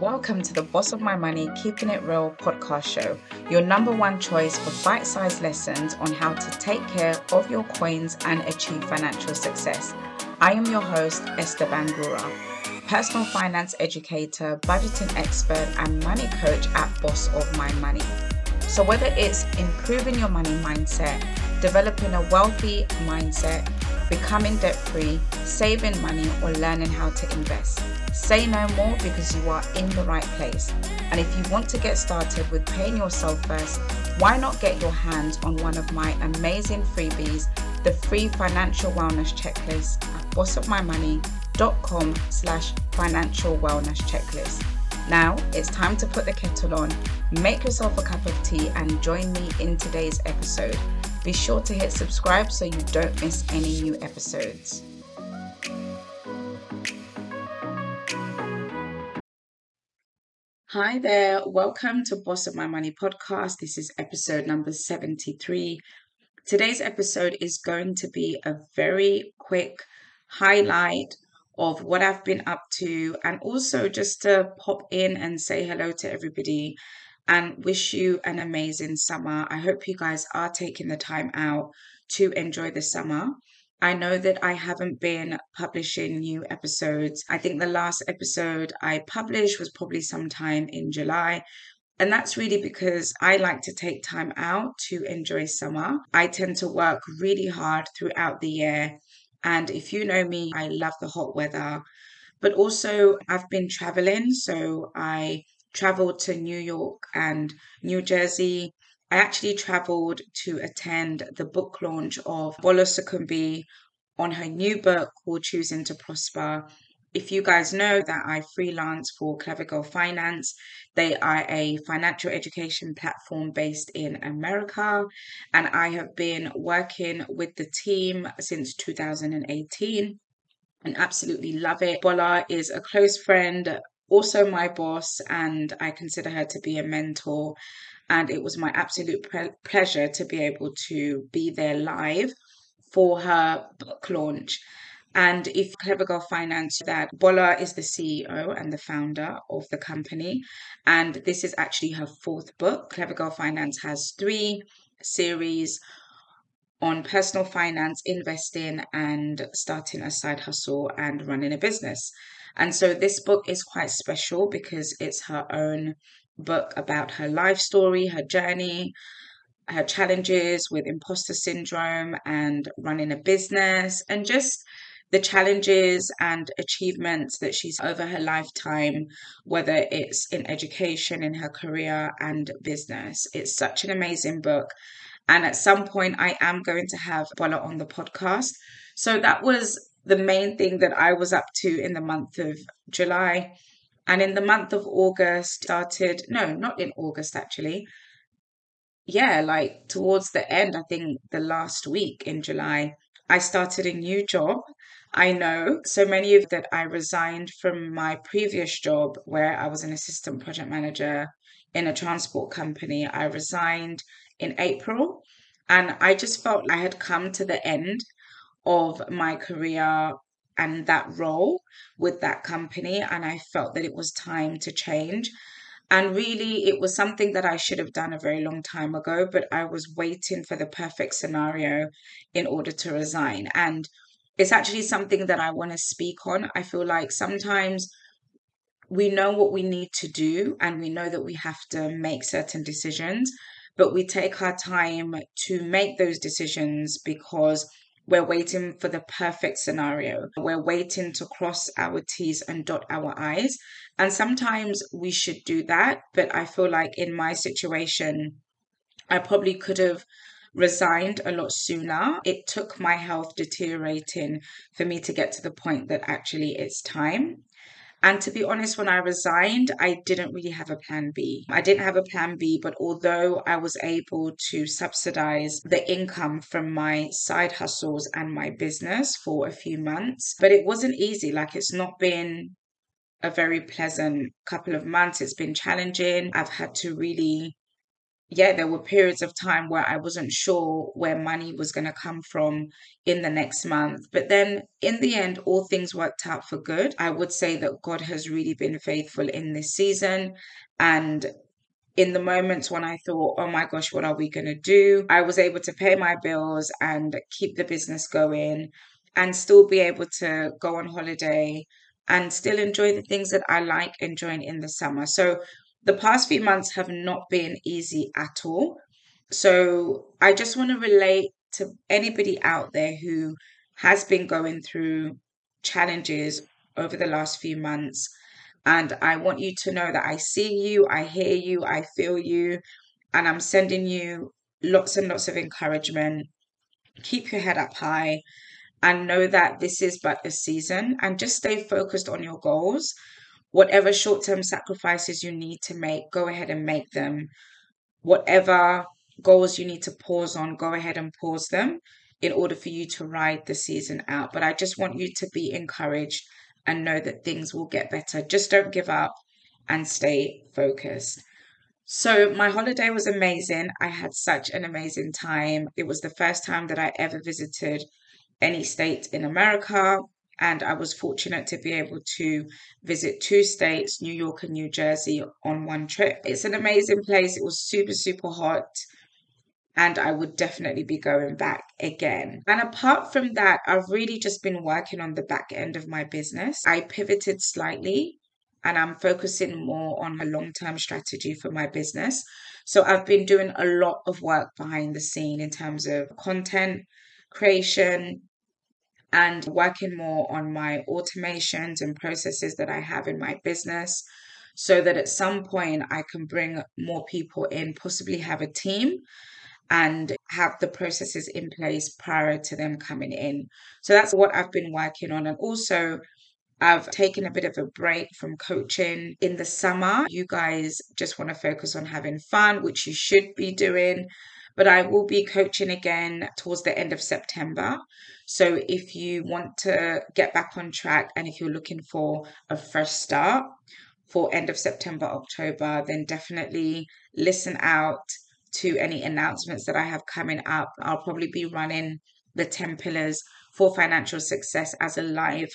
Welcome to the Boss of My Money Keeping It Real podcast show, your number one choice for bite sized lessons on how to take care of your coins and achieve financial success. I am your host, Esther Bangura, personal finance educator, budgeting expert, and money coach at Boss of My Money. So, whether it's improving your money mindset, developing a wealthy mindset, becoming debt free, saving money, or learning how to invest. Say no more because you are in the right place. And if you want to get started with paying yourself first, why not get your hands on one of my amazing freebies, the free financial wellness checklist at bossofmymoney.com slash financial wellness checklist. Now it's time to put the kettle on, make yourself a cup of tea, and join me in today's episode. Be sure to hit subscribe so you don't miss any new episodes. Hi there, welcome to Boss of My Money podcast. This is episode number 73. Today's episode is going to be a very quick highlight of what I've been up to and also just to pop in and say hello to everybody and wish you an amazing summer. I hope you guys are taking the time out to enjoy the summer. I know that I haven't been publishing new episodes. I think the last episode I published was probably sometime in July. And that's really because I like to take time out to enjoy summer. I tend to work really hard throughout the year. And if you know me, I love the hot weather. But also, I've been traveling. So I traveled to New York and New Jersey. I actually traveled to attend the book launch of Bola Sokunbi on her new book called Choosing to Prosper. If you guys know that I freelance for Clever Girl Finance, they are a financial education platform based in America, and I have been working with the team since 2018 and absolutely love it. Bola is a close friend, also my boss, and I consider her to be a mentor. And it was my absolute pre- pleasure to be able to be there live for her book launch. And if Clever Girl Finance, that Bola is the CEO and the founder of the company. And this is actually her fourth book. Clever Girl Finance has three series on personal finance, investing, and starting a side hustle and running a business. And so this book is quite special because it's her own book about her life story, her journey, her challenges with imposter syndrome and running a business, and just the challenges and achievements that she's over her lifetime, whether it's in education, in her career, and business. It's such an amazing book. And at some point, I am going to have Bola on the podcast. So that was the main thing that I was up to in the month of July. And in the month of August, started, no, not in August actually. Yeah, like towards the end, I think the last week in July, I started a new job. I know so many of that I resigned from my previous job where I was an assistant project manager in a transport company. I resigned in April and I just felt I had come to the end of my career and that role with that company. And I felt that it was time to change. And really, it was something that I should have done a very long time ago, but I was waiting for the perfect scenario in order to resign. And it's actually something that I want to speak on. I feel like sometimes we know what we need to do and we know that we have to make certain decisions, but we take our time to make those decisions because we're waiting for the perfect scenario. We're waiting to cross our T's and dot our I's. And sometimes we should do that. But I feel like in my situation, I probably could have resigned a lot sooner. It took my health deteriorating for me to get to the point that actually it's time. And to be honest, when I resigned, I didn't really have a plan B. I didn't have a plan B, but although I was able to subsidize the income from my side hustles and my business for a few months, but it wasn't easy. Like it's not been a very pleasant couple of months. It's been challenging. I've had to really yeah, there were periods of time where I wasn't sure where money was going to come from in the next month. But then in the end, all things worked out for good. I would say that God has really been faithful in this season. And in the moments when I thought, oh my gosh, what are we going to do? I was able to pay my bills and keep the business going and still be able to go on holiday and still enjoy the things that I like enjoying in the summer. So the past few months have not been easy at all. So I just want to relate to anybody out there who has been going through challenges over the last few months. And I want you to know that I see you, I hear you, I feel you, and I'm sending you lots and lots of encouragement. Keep your head up high and know that this is but a season and just stay focused on your goals. Whatever short term sacrifices you need to make, go ahead and make them. Whatever goals you need to pause on, go ahead and pause them in order for you to ride the season out. But I just want you to be encouraged and know that things will get better. Just don't give up and stay focused. So, my holiday was amazing. I had such an amazing time. It was the first time that I ever visited any state in America. And I was fortunate to be able to visit two states, New York and New Jersey, on one trip. It's an amazing place. It was super, super hot. And I would definitely be going back again. And apart from that, I've really just been working on the back end of my business. I pivoted slightly and I'm focusing more on a long term strategy for my business. So I've been doing a lot of work behind the scene in terms of content creation, and working more on my automations and processes that I have in my business so that at some point I can bring more people in, possibly have a team and have the processes in place prior to them coming in. So that's what I've been working on. And also, I've taken a bit of a break from coaching in the summer. You guys just want to focus on having fun, which you should be doing but I will be coaching again towards the end of September. So if you want to get back on track and if you're looking for a fresh start for end of September, October, then definitely listen out to any announcements that I have coming up. I'll probably be running the 10 pillars for financial success as a live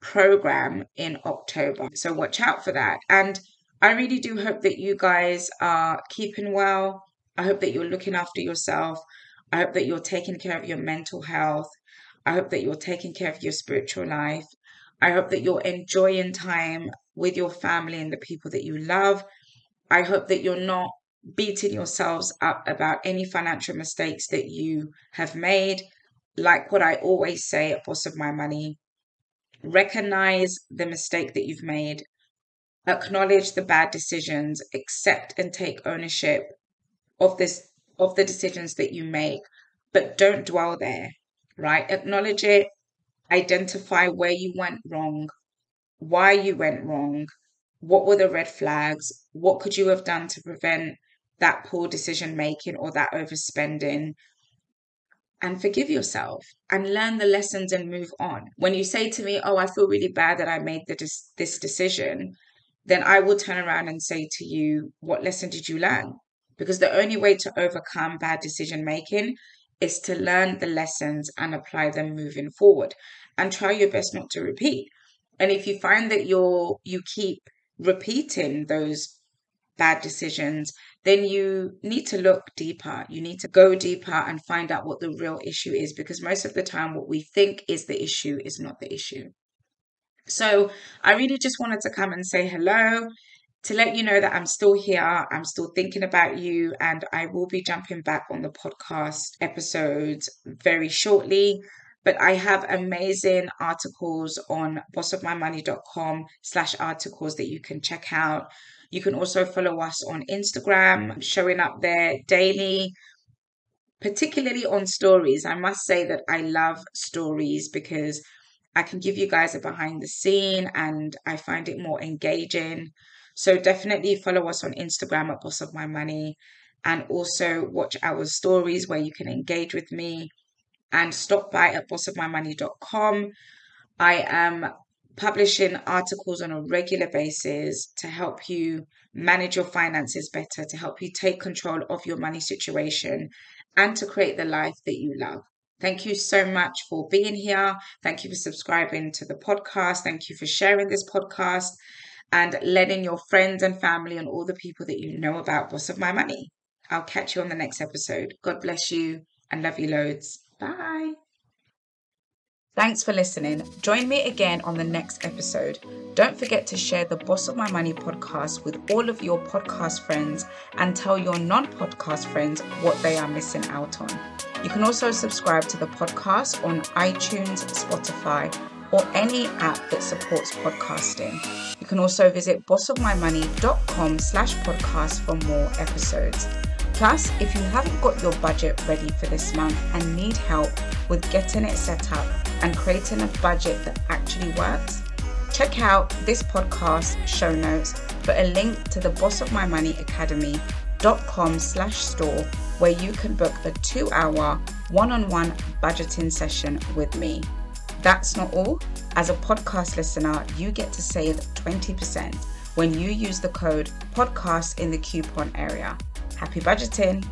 program in October. So watch out for that. And I really do hope that you guys are keeping well I hope that you're looking after yourself. I hope that you're taking care of your mental health. I hope that you're taking care of your spiritual life. I hope that you're enjoying time with your family and the people that you love. I hope that you're not beating yourselves up about any financial mistakes that you have made. Like what I always say at Boss of My Money recognize the mistake that you've made, acknowledge the bad decisions, accept and take ownership of this of the decisions that you make but don't dwell there right acknowledge it identify where you went wrong why you went wrong what were the red flags what could you have done to prevent that poor decision making or that overspending and forgive yourself and learn the lessons and move on. When you say to me, Oh, I feel really bad that I made the, this decision, then I will turn around and say to you, What lesson did you learn? Because the only way to overcome bad decision making is to learn the lessons and apply them moving forward. And try your best not to repeat. And if you find that you're you keep repeating those bad decisions then you need to look deeper. You need to go deeper and find out what the real issue is because most of the time what we think is the issue is not the issue. So i really just wanted to come and say hello to let you know that I'm still here, I'm still thinking about you, and I will be jumping back on the podcast episodes very shortly. But I have amazing articles on bossofmymoney.com slash articles that you can check out. You can also follow us on Instagram, showing up there daily, particularly on stories. I must say that I love stories because I can give you guys a behind the scene and I find it more engaging. So definitely follow us on Instagram at Boss of My Money and also watch our stories where you can engage with me and stop by at bossofmymoney.com. I am publishing articles on a regular basis to help you manage your finances better, to help you take control of your money situation, and to create the life that you love. Thank you so much for being here. Thank you for subscribing to the podcast. Thank you for sharing this podcast and letting your friends and family and all the people that you know about Boss of My Money. I'll catch you on the next episode. God bless you and love you loads. Bye. Thanks for listening. Join me again on the next episode. Don't forget to share the Boss of My Money podcast with all of your podcast friends and tell your non podcast friends what they are missing out on. You can also subscribe to the podcast on iTunes, Spotify, or any app that supports podcasting. You can also visit bossofmymoney.com slash podcast for more episodes. Plus, if you haven't got your budget ready for this month and need help with getting it set up and creating a budget that actually works, check out this podcast show notes for a link to the Boss of My Money Academy.com slash store where you can book a two hour one on one budgeting session with me. That's not all. As a podcast listener, you get to save 20% when you use the code podcast in the coupon area. Happy budgeting!